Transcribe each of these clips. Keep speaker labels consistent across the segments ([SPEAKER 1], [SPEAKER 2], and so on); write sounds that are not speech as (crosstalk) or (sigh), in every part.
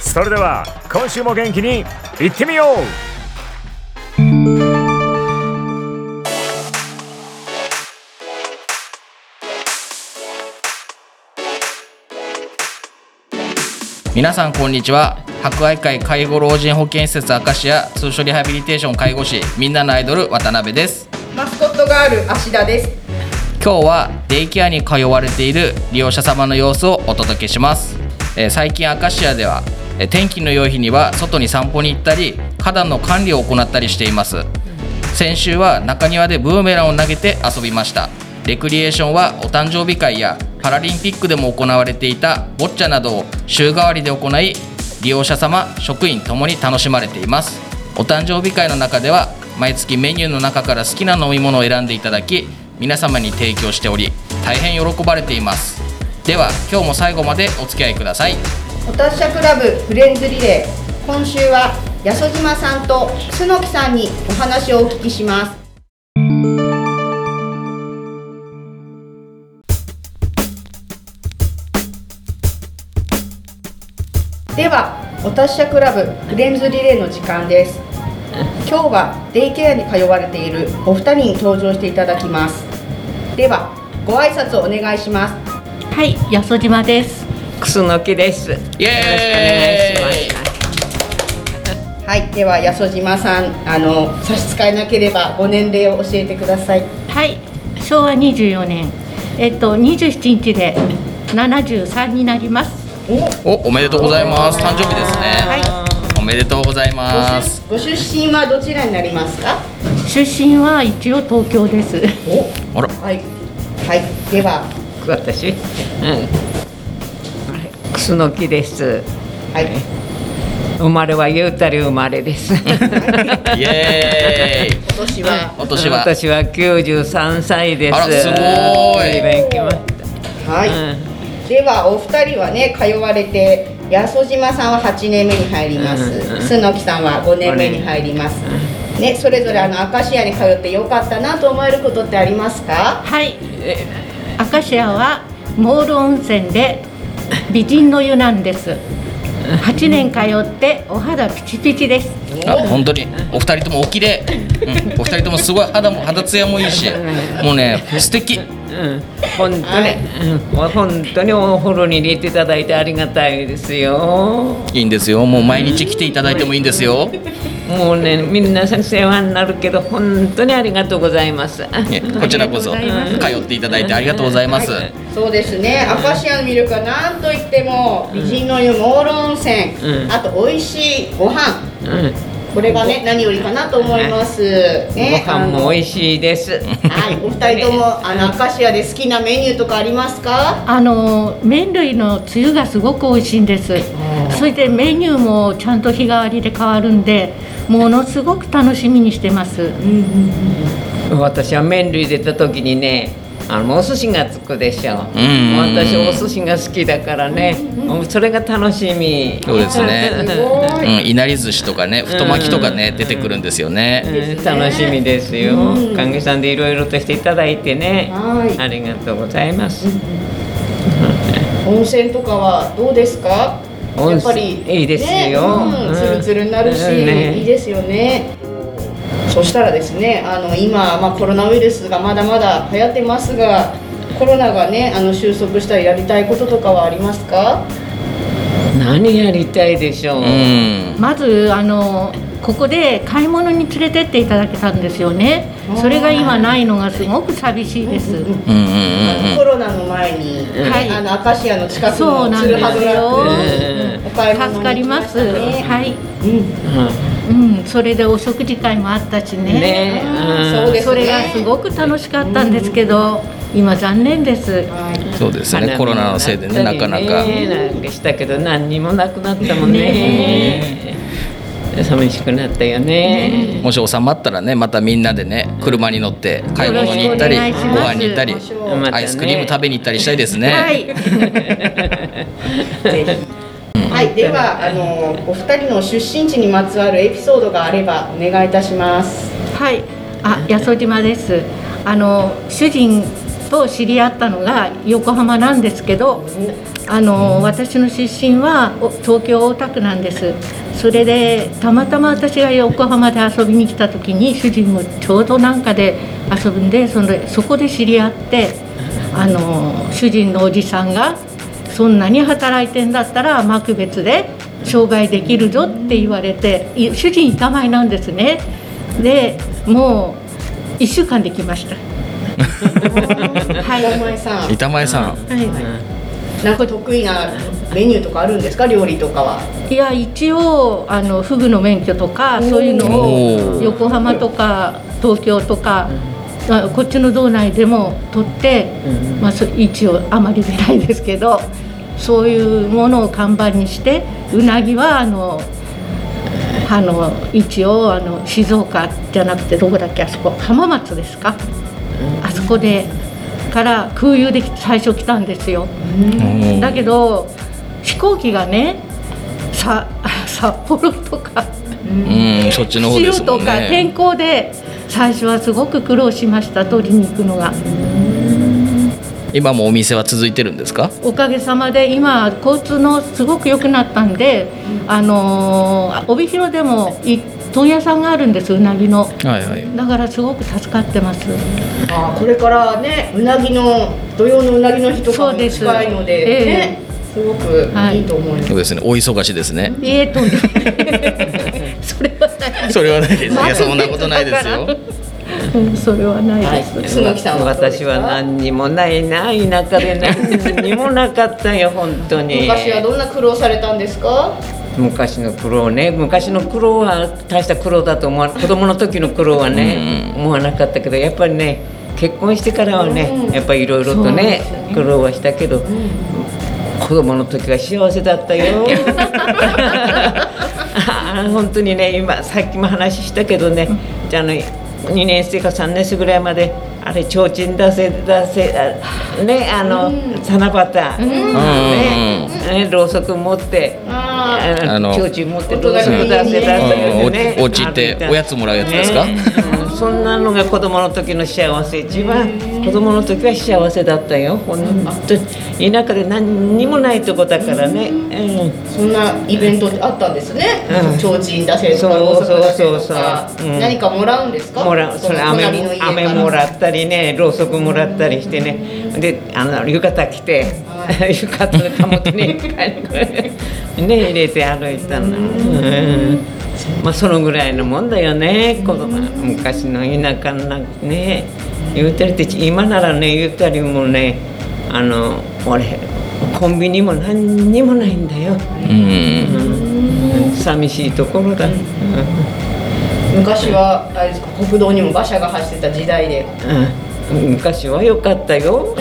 [SPEAKER 1] それでは今週も元気にいってみよう。
[SPEAKER 2] 皆さんこんにちは。博愛会介護老人保健施設アカシア通所リハビリテーション介護士みんなのアイドル渡辺です。
[SPEAKER 3] マスコットガール芦田です。
[SPEAKER 2] 今日はデイケアに通われている利用者様の様子をお届けします、えー最近アカシアではえー天気の良い日には外に散歩に行ったり花壇の管理を行ったりしています。先週は中庭でブーメランを投げて遊びました。レクリエーションはお誕生日会やパラリンピックでも行われていたボッチャなどを週替わりで行い利用者様職員ともに楽しまれています。お誕生日会の中では毎月メニューの中から好きな飲み物を選んでいただき皆様に提供しており大変喜ばれています。では今日も最後までお付き合いください。
[SPEAKER 3] お達者クラブフレンズリレー今週は八十島さんと楠木さんにお話をお聞きします。ではお達者クラブフレンズリレーの時間です。今日はデイケアに通われているお二人に登場していただきます。ではご挨拶をお願いします。
[SPEAKER 4] はい、やそ島です。
[SPEAKER 5] 楠木です。よろしくお願いします。
[SPEAKER 3] はい、では八十島さん、あの差し支えなければご年齢を教えてください。
[SPEAKER 4] はい、昭和24年、えっと27日で73になります。
[SPEAKER 2] おおめでとうございます誕生日ですね、
[SPEAKER 4] は
[SPEAKER 2] おめでとうございます
[SPEAKER 3] ご出身はどちらになりますか？
[SPEAKER 4] 出身は一応東京です。
[SPEAKER 2] あら
[SPEAKER 3] はい、はい、では、
[SPEAKER 5] 私、うん、楠木です。
[SPEAKER 3] はい、
[SPEAKER 5] 生まれはゆうたり生まれです。(laughs)
[SPEAKER 2] イエーイ
[SPEAKER 3] 今年は、
[SPEAKER 2] お年は？
[SPEAKER 5] 私は93歳です。
[SPEAKER 2] あらすごい
[SPEAKER 5] 勉強ました。
[SPEAKER 3] はい、
[SPEAKER 5] うん
[SPEAKER 3] ではお二人はね通われて、八十島さんは8年目に入ります
[SPEAKER 5] うんう
[SPEAKER 3] 木さんは5年目に入ります。ね、それぞれあのアカシアに通ってよかったなと思えることってありますか？
[SPEAKER 4] はい、アカシアはモール温泉で美人の湯なんです。8年通ってお肌ピチピチです。
[SPEAKER 2] あ本当に。お二人ともお綺麗、うん、お二人ともすごい肌も肌ツヤもいいし。もうね素敵。
[SPEAKER 5] うん、本当に、
[SPEAKER 3] はい
[SPEAKER 5] 本当にお風呂に入れていただいてありがたいですよ。
[SPEAKER 2] いいんですよ。もう毎日来ていただいてもいいんですよ、
[SPEAKER 5] もうね、皆さん世話になるけど、本当にありがとうございます。
[SPEAKER 2] ね、こちらこそ通っていただいてありがとうございます、
[SPEAKER 3] そうですね、アカシアの魅力は何といっても美人の湯モール温泉、
[SPEAKER 5] うん。
[SPEAKER 3] あと美味しいご飯。
[SPEAKER 5] うん、
[SPEAKER 3] これがね何よりかなと思います、ね、
[SPEAKER 5] ご飯も美
[SPEAKER 3] い
[SPEAKER 5] 味しいです。
[SPEAKER 3] はい、お二人とも (laughs) あのアカシアで好きなメニューとかありますか？
[SPEAKER 4] あの麺類のつゆがすごく美味しいんです。それでメニューもちゃんと日替わりで変わるんで、ものすごく楽しみにしてます。
[SPEAKER 5] 私は麺類出た時にね、あのお寿司がつくでしょ。
[SPEAKER 2] う。ん。
[SPEAKER 5] 私お寿司が好きだからね、それが楽しみ。
[SPEAKER 2] そうですね。(laughs) う
[SPEAKER 3] い、
[SPEAKER 2] ん、いなり寿司とかね太巻きとかね出てくるんですよね。
[SPEAKER 5] うん。楽しみですよ。
[SPEAKER 3] うん。
[SPEAKER 5] 関係さんでいろいろとしていただいてね、
[SPEAKER 3] はい。
[SPEAKER 5] ありがとうございます。
[SPEAKER 3] 温泉とかはどうですか？やっぱり
[SPEAKER 5] いいですよ。
[SPEAKER 3] ねうん
[SPEAKER 5] うん
[SPEAKER 3] ツルツルになるし、いいですよねそしたらですねあの今、まあ、コロナウイルスがまだまだ流行ってますがコロナがねあの収束したらやりたいこととかはありますか？
[SPEAKER 5] 何やりたいでしょう、
[SPEAKER 2] うん。
[SPEAKER 4] まずあのここで買い物に連れてっていただけたんですよね。それが今ないのがすごく寂しいです、
[SPEAKER 3] コロナの前に、
[SPEAKER 4] はい。
[SPEAKER 3] あのアカシアの近く
[SPEAKER 4] そう
[SPEAKER 3] のツルハドラ
[SPEAKER 5] うん
[SPEAKER 3] お買い物に
[SPEAKER 4] 助かります
[SPEAKER 3] 行きましたね。
[SPEAKER 4] はい、
[SPEAKER 3] うん
[SPEAKER 4] うん、それでお食事会もあったしね。
[SPEAKER 5] ね
[SPEAKER 3] うん。そうです
[SPEAKER 4] それがすごく楽しかったんですけど、今残念です。
[SPEAKER 3] はい。
[SPEAKER 2] そうですね。コロナのせいでねなかなか。
[SPEAKER 5] ねなんかしたけど何にもなくなったもんね。寂しくなったよね。
[SPEAKER 2] もし収まったらねまたみんなでね車に乗って買い物に行ったりご飯に行ったりアイスクリーム食べに行ったりしたいですね、
[SPEAKER 4] はい、(laughs) (laughs)
[SPEAKER 3] ではあのお二人の出身地にまつわるエピソードがあればお願いいたします。
[SPEAKER 4] はい、あ、八十島です。あの主人と知り合ったのが横浜なんですけど、あの私の出身は東京大田区なんです。それでたまたま私が横浜で遊びに来た時に主人もちょうどなんかで遊ぶんで、そのそこで知り合って、あの主人のおじさんがそんなに働いてんだったら幕別で商売できるぞって言われてい主人板前なんですね。でもう1週間できました。
[SPEAKER 3] はい、(laughs) お前さん、
[SPEAKER 2] 板前さん
[SPEAKER 4] はい。
[SPEAKER 3] なんか得意なメニューとかあるんですか、料理とかは。
[SPEAKER 4] いや一応あのフグの免許とかそういうのを横浜とか東京とか、あこっちの道内でも取って、まあ、そ一応あまり出ないですけどそういうものを看板にしてうなぎはあのあの一応あの静岡じゃなくてどこだっけあそこ浜松ですか、あそこでから空輸で最初来たんですよ。
[SPEAKER 2] うん。
[SPEAKER 4] だけど飛行機がねさ札幌とか
[SPEAKER 2] うんそっちの方ですもん
[SPEAKER 4] とか天
[SPEAKER 2] ね
[SPEAKER 4] 候で最初はすごく苦労しました取りに行くのが。
[SPEAKER 2] 今もお店は続いてるんですか？
[SPEAKER 4] おかげさまで今交通のすごく良くなったんであのー帯広でもい問屋さんがあるんですうなぎの。
[SPEAKER 2] はいはい。
[SPEAKER 4] だからすごく助かってます。
[SPEAKER 3] あーこれからね、うなぎの土曜のうなぎの日とかも近いので、
[SPEAKER 4] ええ。
[SPEAKER 3] ね、すごくいいと思います。
[SPEAKER 2] そうですね。お忙しいですね。
[SPEAKER 4] いえとんでもないそれはない
[SPEAKER 2] それはないですいやそんなことないですよ。
[SPEAKER 4] うんそれはないです、
[SPEAKER 3] はいさん
[SPEAKER 5] 私は何にもないな田舎で何にもなかったよ (laughs) 本当に。
[SPEAKER 3] 昔はどんな苦労されたんですか？
[SPEAKER 5] 昔の苦労ね。昔の苦労は大した苦労だと思わ子供の時の苦労はね、思わなかったけどやっぱりね結婚してからはね、やっぱりいろいろとね。苦労はしたけど、子供の時は幸せだったよ。(laughs) 本当にね今さっきも話したけどね、じゃあの2年生か3年生ぐらいまであれ提灯出せ出せあねあの、七夕、ねねろうそく持って
[SPEAKER 3] あ
[SPEAKER 2] あの
[SPEAKER 5] 提灯持ってろうそく出せ出せ
[SPEAKER 2] うん。
[SPEAKER 5] ね
[SPEAKER 2] おお家行っておやつもらうやつですか？
[SPEAKER 5] ね。うん。そんなのが子供の時の幸せ一番。子供の時は幸せだったよ。本当に。田舎で何にもないとこだからね、うん。
[SPEAKER 3] ーそんなイベントってあったんですね。
[SPEAKER 5] うん。
[SPEAKER 3] 提灯出せとか、
[SPEAKER 5] そう
[SPEAKER 3] ろうそく出せと
[SPEAKER 5] そうそう
[SPEAKER 3] か何かもらうんですか？
[SPEAKER 5] もらう。それ飴
[SPEAKER 3] 隣の家から。
[SPEAKER 5] 飴もらったりねろうそくもらったりしてね。であの浴衣着て浴衣のたもとにね入れて歩いたの、うん、まあそのぐらいのもんだよね子供昔の田舎なんかね。言うたりって今ならね言うたりもねあの俺コンビニも何にもないんだよ、
[SPEAKER 2] うん。
[SPEAKER 5] うん、寂しいところだ、うん
[SPEAKER 3] 昔はあれですか国道にも馬車が走ってた時代で。
[SPEAKER 5] うん、昔は良かったよ。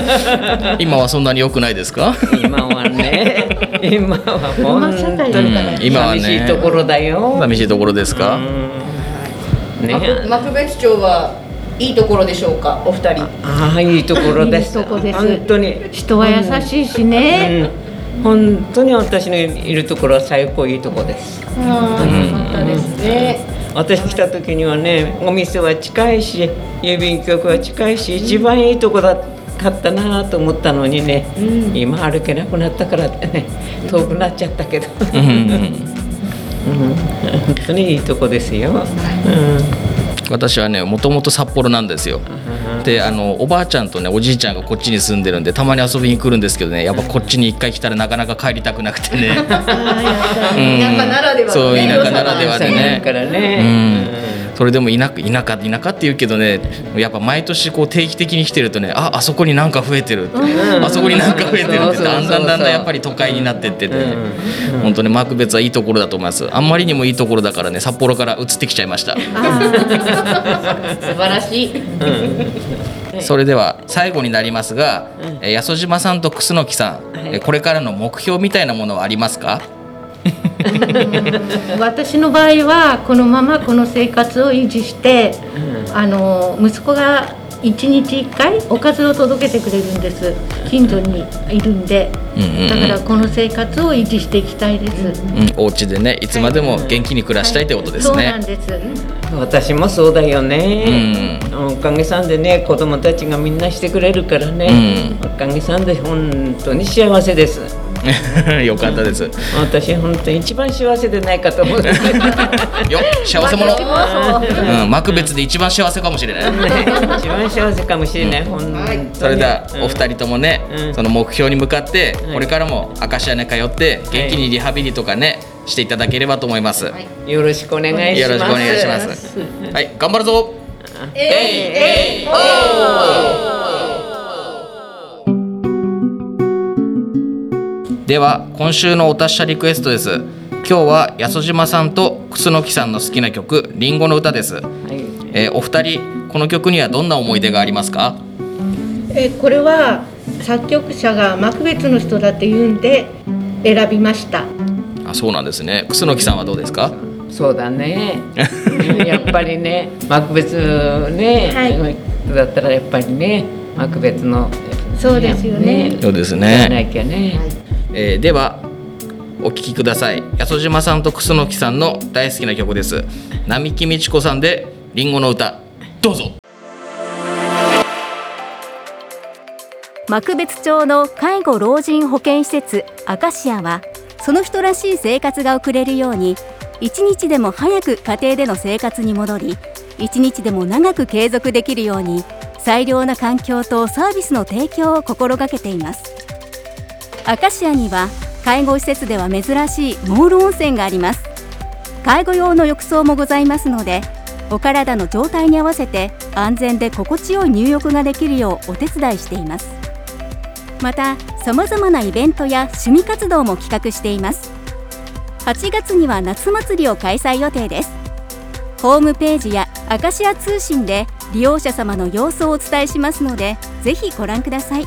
[SPEAKER 5] (laughs)
[SPEAKER 2] 今はそんなに良くないですか？
[SPEAKER 5] 今はね。今は本当に
[SPEAKER 4] だから
[SPEAKER 2] うん今はね
[SPEAKER 5] 寂しいところだよ、
[SPEAKER 2] 寂しいところですか？
[SPEAKER 5] うん。ね。
[SPEAKER 3] 幕幕別町はいいところでしょうか、お二人。
[SPEAKER 5] ああいいところです。
[SPEAKER 4] いいとこです。
[SPEAKER 5] 本当に。
[SPEAKER 4] 人は優しいしね、
[SPEAKER 5] うん、本当に私のいるところは最高いいとこです。
[SPEAKER 3] ああ、よかったですね。
[SPEAKER 5] 私来た時にはねお店は近いし郵便局は近いし一番いいとこだかったなと思ったのにね、今歩けなくなったからってね遠くなっちゃったけど、
[SPEAKER 2] うん。
[SPEAKER 5] うん。本当にいいとこですよ、うん
[SPEAKER 2] 私はねもともと札幌なんですよ。であのおばあちゃんとねおじいちゃんがこっちに住んでるんでたまに遊びに来るんですけどね。やっぱこっちに一回来たらなかなか帰りたくなくてね。(laughs) うん。
[SPEAKER 3] 田舎ならでは
[SPEAKER 2] そう田舎ならではでね。
[SPEAKER 5] ね、
[SPEAKER 2] それでも田舎田舎田舎って言うけどねやっぱ毎年こう定期的に来てるとねああそこになんか増えてるって、あそこになんか増えてるってだんだんだんだんやっぱり都会になってってて、ね。本当に幕別はいいところだと思います。あんまりにもいいところだからね札幌から移ってきちゃいました。(laughs)
[SPEAKER 3] 素晴らしい。
[SPEAKER 2] それでは最後になりますが、えー安島さんと楠木さん、えーこれからの目標みたいなものはありますか？
[SPEAKER 4] 私の場合はこのままこの生活を維持して、あの息子が1日1回おかずを届けてくれるんです。近所にいるんで、
[SPEAKER 2] うんうんうん。
[SPEAKER 4] だからこの生活を維持していきたいです、
[SPEAKER 2] うん、お家でねいつまでも元気に暮らしたいってことです
[SPEAKER 4] そうな
[SPEAKER 2] ね
[SPEAKER 4] ん。です、
[SPEAKER 5] 私もそうだよね、おかげさんでね子供たちがみんなしてくれるからね、おかげさんで本当に幸せです (laughs)
[SPEAKER 2] よかったです。よ
[SPEAKER 5] 私本当に一番幸せでないかと思う。ね
[SPEAKER 2] 幸せ者。
[SPEAKER 3] う
[SPEAKER 2] うん、幕別で一番幸せかもしれない。
[SPEAKER 5] 一番幸せかもしれない、本当に。
[SPEAKER 2] それではお二人ともね、
[SPEAKER 5] うん。
[SPEAKER 2] その目標に向かって
[SPEAKER 5] うん
[SPEAKER 2] これからもアカシアネ通って元気にリハビリとかねしていただければと思います。よ
[SPEAKER 5] よろしくお願いします。
[SPEAKER 2] ろしくお願いします。はい、頑張るぞ。
[SPEAKER 3] えいえい
[SPEAKER 2] では今週のお達者リクエストです。今日は安島さんと楠木さんの好きな曲「リンゴの歌」です。
[SPEAKER 5] はい
[SPEAKER 2] えーお二人この曲にはどんな思い出がありますか？
[SPEAKER 4] えこれは作曲者が幕別の人だって言うんで選びました
[SPEAKER 2] あ、そうなんですね。楠木さんはどうですか？
[SPEAKER 5] そうだね (laughs) やっぱりね幕別ね、
[SPEAKER 4] はい
[SPEAKER 5] だったらやっぱりね幕別の
[SPEAKER 4] そうですよね
[SPEAKER 2] そうですね。
[SPEAKER 5] なきゃね、
[SPEAKER 2] えーではお聴きください。安島さんと楠木さんの大好きな曲です。並木美智子さんで「リンゴの歌」どうぞ。
[SPEAKER 6] 幕別町の介護老人保健施設アカシアはその人らしい生活が送れるように一日でも早く家庭での生活に戻り一日でも長く継続できるように最良な環境とサービスの提供を心がけています。アカシアには介護施設では珍しいモール温泉があります。介護用の浴槽もございますのでお体の状態に合わせて安全で心地よい入浴ができるようお手伝いしています。またさまざまなイベントや趣味活動も企画しています。8月には夏祭りを開催予定です。ホームページやアカシア通信で利用者様の様子をお伝えしますのでぜひご覧ください。